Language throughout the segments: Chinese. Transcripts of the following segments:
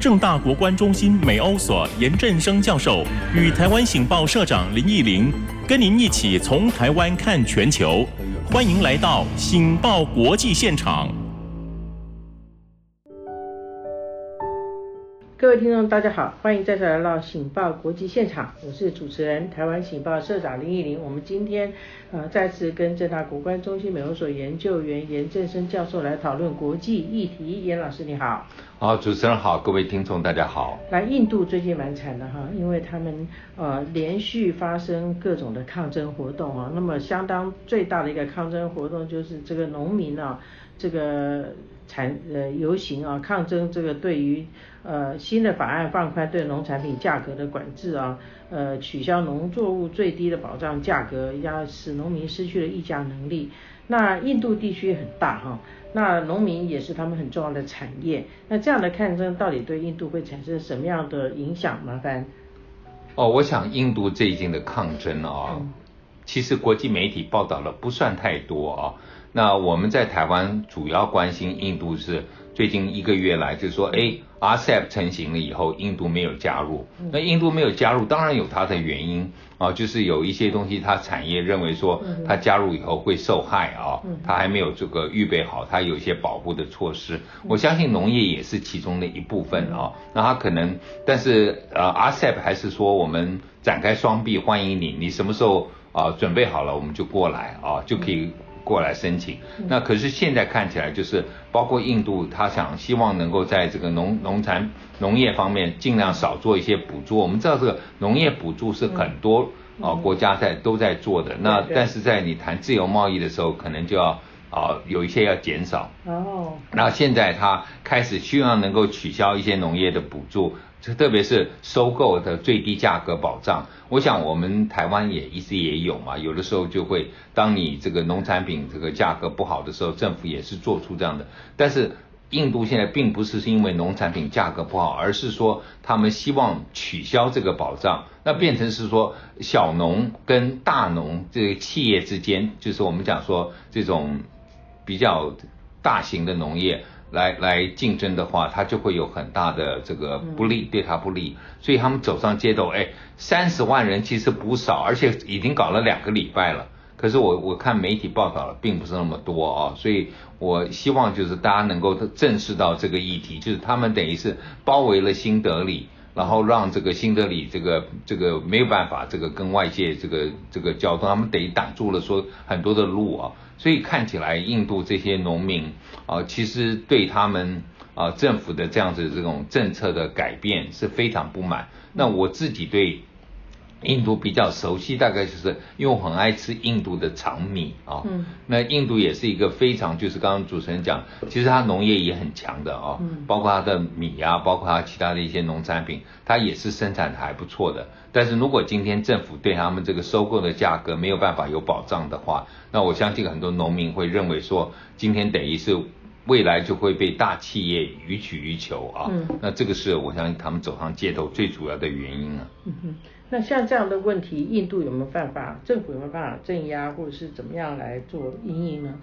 正大国关中心美欧所严振声教授与台湾醒报社长林义玲，跟您一起从台湾看全球。欢迎来到醒报国际现场。各位听众，大家好，欢迎再次来到《醒报国际现场》，我是主持人台湾醒报社长林义玲。我们今天呃再次跟正大国关中心美容所研究员严正生教授来讨论国际议题。严老师你好，好，主持人好，各位听众大家好。来，印度最近蛮惨的哈，因为他们呃连续发生各种的抗争活动啊，那么相当最大的一个抗争活动就是这个农民啊，这个。产呃游行啊，抗争这个对于呃新的法案放宽对农产品价格的管制啊，呃取消农作物最低的保障价格，要使农民失去了议价能力。那印度地区很大哈，那农民也是他们很重要的产业。那这样的抗争到底对印度会产生什么样的影响？麻烦。哦，我想印度最近的抗争啊，其实国际媒体报道了不算太多啊。那我们在台湾主要关心印度是最近一个月来，就是说，哎，RCEP 成型了以后，印度没有加入。那印度没有加入，当然有它的原因啊，就是有一些东西，它产业认为说，它加入以后会受害啊，它还没有这个预备好，它有一些保护的措施。我相信农业也是其中的一部分啊。那它可能，但是呃，RCEP 还是说我们展开双臂欢迎你，你什么时候啊准备好了，我们就过来啊，就可以。过来申请，那可是现在看起来就是包括印度，他想希望能够在这个农农产农业方面尽量少做一些补助。我们知道这个农业补助是很多啊国家在都在做的，那但是在你谈自由贸易的时候，可能就要啊有一些要减少。哦，那现在他开始希望能够取消一些农业的补助。这特别是收购的最低价格保障，我想我们台湾也一直也有嘛，有的时候就会，当你这个农产品这个价格不好的时候，政府也是做出这样的。但是印度现在并不是是因为农产品价格不好，而是说他们希望取消这个保障，那变成是说小农跟大农这个企业之间，就是我们讲说这种比较大型的农业。来来竞争的话，他就会有很大的这个不利，对他不利，所以他们走上街头，哎，三十万人其实不少，而且已经搞了两个礼拜了。可是我我看媒体报道了，并不是那么多啊，所以我希望就是大家能够正视到这个议题，就是他们等于是包围了新德里。然后让这个新德里这个这个没有办法这个跟外界这个这个交通，他们等于挡住了说很多的路啊，所以看起来印度这些农民啊，其实对他们啊政府的这样子这种政策的改变是非常不满。那我自己对。印度比较熟悉，大概就是因为我很爱吃印度的长米啊。嗯。那印度也是一个非常，就是刚刚主持人讲，其实它农业也很强的啊。嗯。包括它的米啊，包括它其他的一些农产品，它也是生产的还不错的。但是如果今天政府对他们这个收购的价格没有办法有保障的话，那我相信很多农民会认为说，今天等于是未来就会被大企业予取予求啊。嗯。那这个是我相信他们走上街头最主要的原因啊。嗯哼。那像这样的问题，印度有没有办法？政府有没有办法镇压，或者是怎么样来做阴影呢？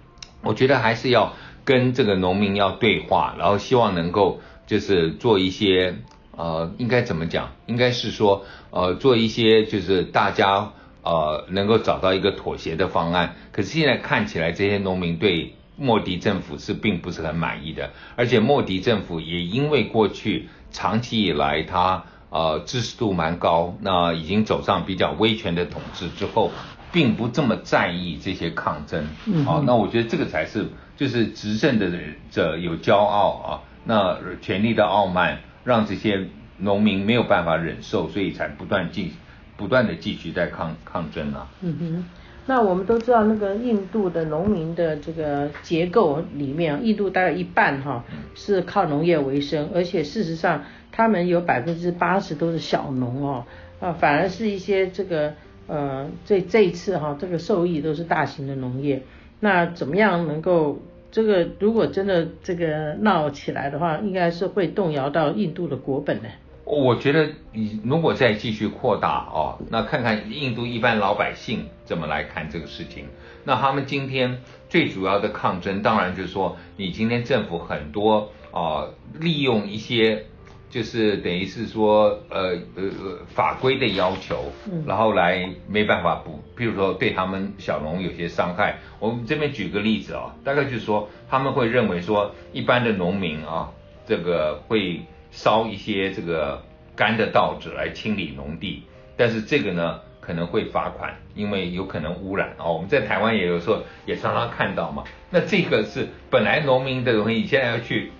我觉得还是要跟这个农民要对话，然后希望能够就是做一些呃，应该怎么讲？应该是说呃，做一些就是大家呃能够找到一个妥协的方案。可是现在看起来，这些农民对莫迪政府是并不是很满意的，而且莫迪政府也因为过去长期以来他。呃，支持度蛮高，那已经走上比较威权的统治之后，并不这么在意这些抗争。嗯好，那我觉得这个才是，就是执政的者有骄傲啊，那权力的傲慢让这些农民没有办法忍受，所以才不断进不断的继续在抗抗争啊。嗯哼，那我们都知道那个印度的农民的这个结构里面，印度大概一半哈是靠农业为生，而且事实上。他们有百分之八十都是小农哦，啊，反而是一些这个呃，这这一次哈，这个受益都是大型的农业。那怎么样能够这个如果真的这个闹起来的话，应该是会动摇到印度的国本的。我觉得你如果再继续扩大哦，那看看印度一般老百姓怎么来看这个事情。那他们今天最主要的抗争，当然就是说，你今天政府很多啊，利用一些。就是等于是说，呃呃呃法规的要求，然后来没办法补，譬如说对他们小农有些伤害。我们这边举个例子啊，大概就是说他们会认为说，一般的农民啊，这个会烧一些这个干的稻子来清理农地，但是这个呢可能会罚款，因为有可能污染啊。我们在台湾也有时候也常常看到嘛。那这个是本来农民的东西，现在要去。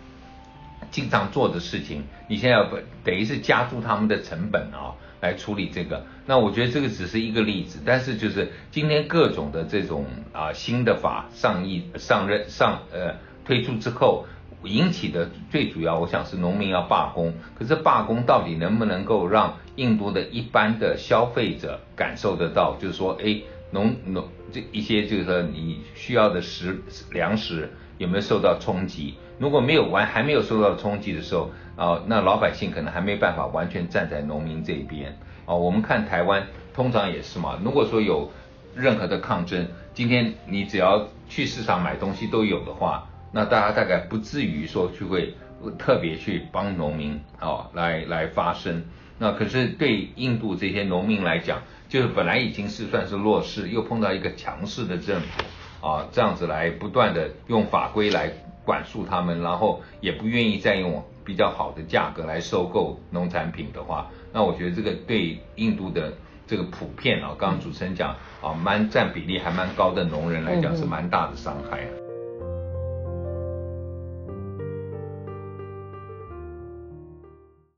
经常做的事情，你现在要等于是加注他们的成本啊，来处理这个。那我觉得这个只是一个例子，但是就是今天各种的这种啊新的法上议上任上呃推出之后，引起的最主要，我想是农民要罢工。可是罢工到底能不能够让印度的一般的消费者感受得到？就是说，哎，农农这一些就是说你需要的食粮食有没有受到冲击？如果没有完还没有受到冲击的时候啊，那老百姓可能还没办法完全站在农民这一边啊。我们看台湾通常也是嘛。如果说有任何的抗争，今天你只要去市场买东西都有的话，那大家大概不至于说去会特别去帮农民啊来来发声。那可是对印度这些农民来讲，就是本来已经是算是弱势，又碰到一个强势的政府啊，这样子来不断的用法规来。管束他们，然后也不愿意再用比较好的价格来收购农产品的话，那我觉得这个对印度的这个普遍啊，刚刚主持人讲啊，蛮占比例还蛮高的农人来讲是蛮大的伤害。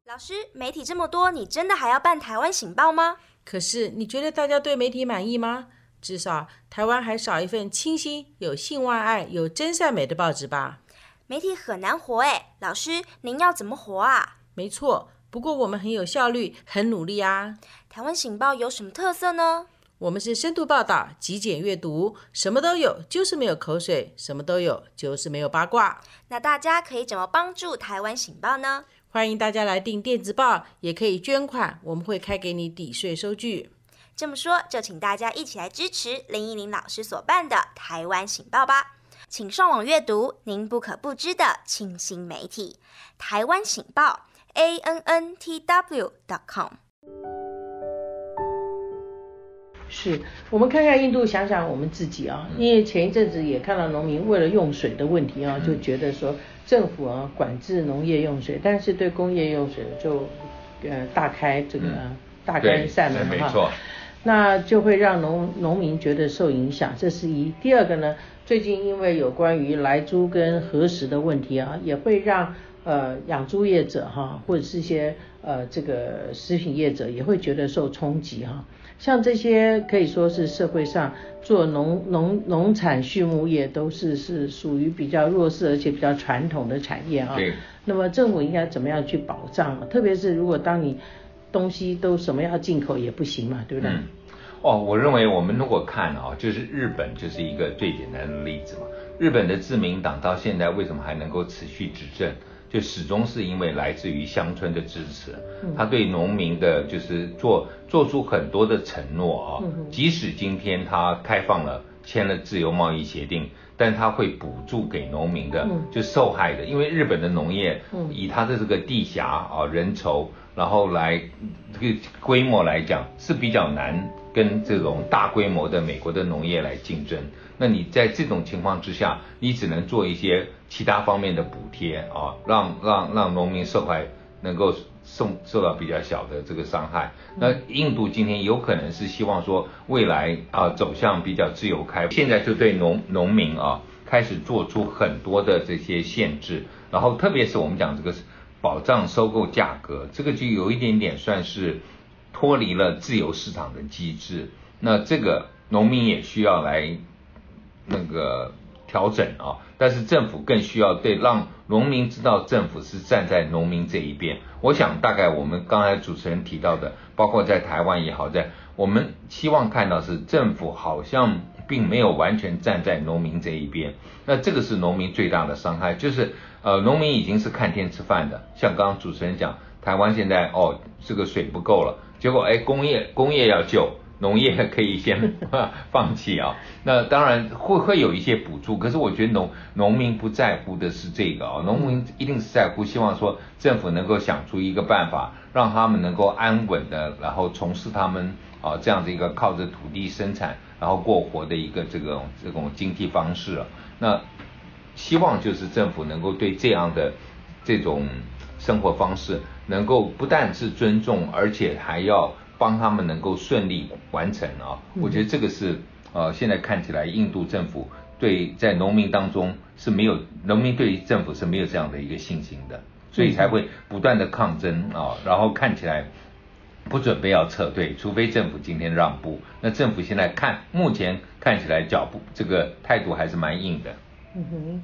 老师，媒体这么多，你真的还要办台湾醒报吗？可是你觉得大家对媒体满意吗？至少台湾还少一份清新、有性外爱、有真善美的报纸吧？媒体很难活哎，老师您要怎么活啊？没错，不过我们很有效率，很努力啊。台湾醒报有什么特色呢？我们是深度报道、极简阅读，什么都有，就是没有口水；什么都有，就是没有八卦。那大家可以怎么帮助台湾醒报呢？欢迎大家来订电子报，也可以捐款，我们会开给你抵税收据。这么说，就请大家一起来支持林依林老师所办的《台湾醒报》吧。请上网阅读您不可不知的清新媒体《台湾醒报》a n n t w dot com。是我们看看印度，想想我们自己啊，因为前一阵子也看到农民为了用水的问题啊，就觉得说政府啊管制农业用水，但是对工业用水就呃大开这个大开扇门哈。那就会让农农民觉得受影响，这是一。第二个呢，最近因为有关于来猪跟核实的问题啊，也会让呃养猪业者哈，或者是一些呃这个食品业者也会觉得受冲击哈。像这些可以说是社会上做农农农产畜牧业都是是属于比较弱势而且比较传统的产业啊。对。那么政府应该怎么样去保障？特别是如果当你东西都什么要进口也不行嘛，对不对？哦，我认为我们如果看啊，就是日本就是一个最简单的例子嘛。日本的自民党到现在为什么还能够持续执政？就始终是因为来自于乡村的支持，他对农民的就是做做出很多的承诺啊。即使今天他开放了签了自由贸易协定，但他会补助给农民的，就受害的，因为日本的农业以它的这个地狭啊人稠。然后来这个规模来讲是比较难跟这种大规模的美国的农业来竞争。那你在这种情况之下，你只能做一些其他方面的补贴啊，让让让农民受害能够受受到比较小的这个伤害。那印度今天有可能是希望说未来啊走向比较自由开，现在就对农农民啊开始做出很多的这些限制，然后特别是我们讲这个。保障收购价格，这个就有一点点算是脱离了自由市场的机制。那这个农民也需要来那个调整啊，但是政府更需要对让农民知道政府是站在农民这一边。我想大概我们刚才主持人提到的，包括在台湾也好，在我们希望看到是政府好像并没有完全站在农民这一边。那这个是农民最大的伤害，就是。呃，农民已经是看天吃饭的，像刚刚主持人讲，台湾现在哦，这个水不够了，结果哎，工业工业要救，农业可以先 放弃啊。那当然会会有一些补助，可是我觉得农农民不在乎的是这个啊，农民一定是在乎，希望说政府能够想出一个办法，让他们能够安稳的，然后从事他们啊这样的一个靠着土地生产然后过活的一个这个这种经济方式啊。那希望就是政府能够对这样的这种生活方式能够不但是尊重，而且还要帮他们能够顺利完成啊！我觉得这个是呃，现在看起来印度政府对在农民当中是没有农民对政府是没有这样的一个信心的，所以才会不断的抗争啊，然后看起来不准备要撤退，除非政府今天让步。那政府现在看目前看起来脚步这个态度还是蛮硬的。嗯哼，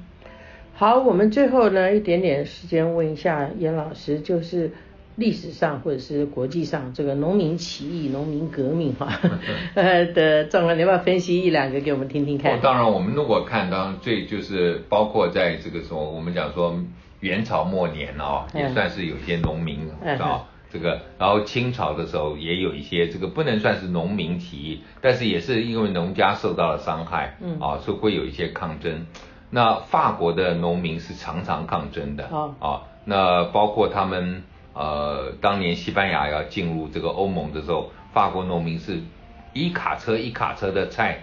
好，我们最后呢一点点时间问一下严老师，就是历史上或者是国际上这个农民起义、农民革命哈 呃的状况，你要不要分析一两个给我们听听看？当然，我们如果看到最就是包括在这个时候，我们讲说元朝末年哦，也算是有些农民啊，这个，然后清朝的时候也有一些这个不能算是农民起义，但是也是因为农家受到了伤害，嗯。啊，所以会有一些抗争。那法国的农民是常常抗争的啊，那包括他们呃，当年西班牙要进入这个欧盟的时候，法国农民是一卡车一卡车的菜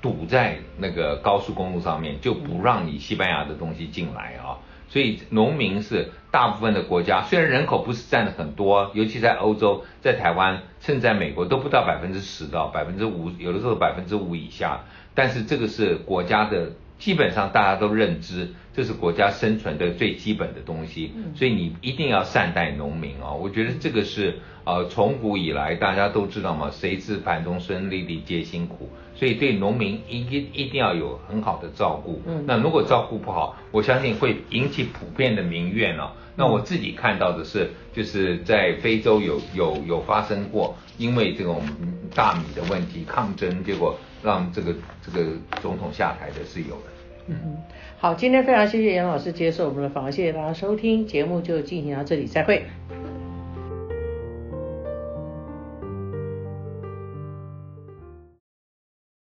堵在那个高速公路上面，就不让你西班牙的东西进来啊。所以农民是大部分的国家，虽然人口不是占的很多，尤其在欧洲，在台湾，甚至在美国都不到百分之十到百分之五，有的时候百分之五以下，但是这个是国家的。基本上大家都认知，这是国家生存的最基本的东西，所以你一定要善待农民啊！我觉得这个是呃，从古以来大家都知道嘛，谁知盘中餐，粒粒皆辛苦，所以对农民一一一定要有很好的照顾。那如果照顾不好，我相信会引起普遍的民怨哦。那我自己看到的是，就是在非洲有有有发生过，因为这种大米的问题抗争，结果让这个这个总统下台的是有的。嗯，好，今天非常谢谢杨老师接受我们的访问，谢谢大家收听节目，就进行到这里，再会。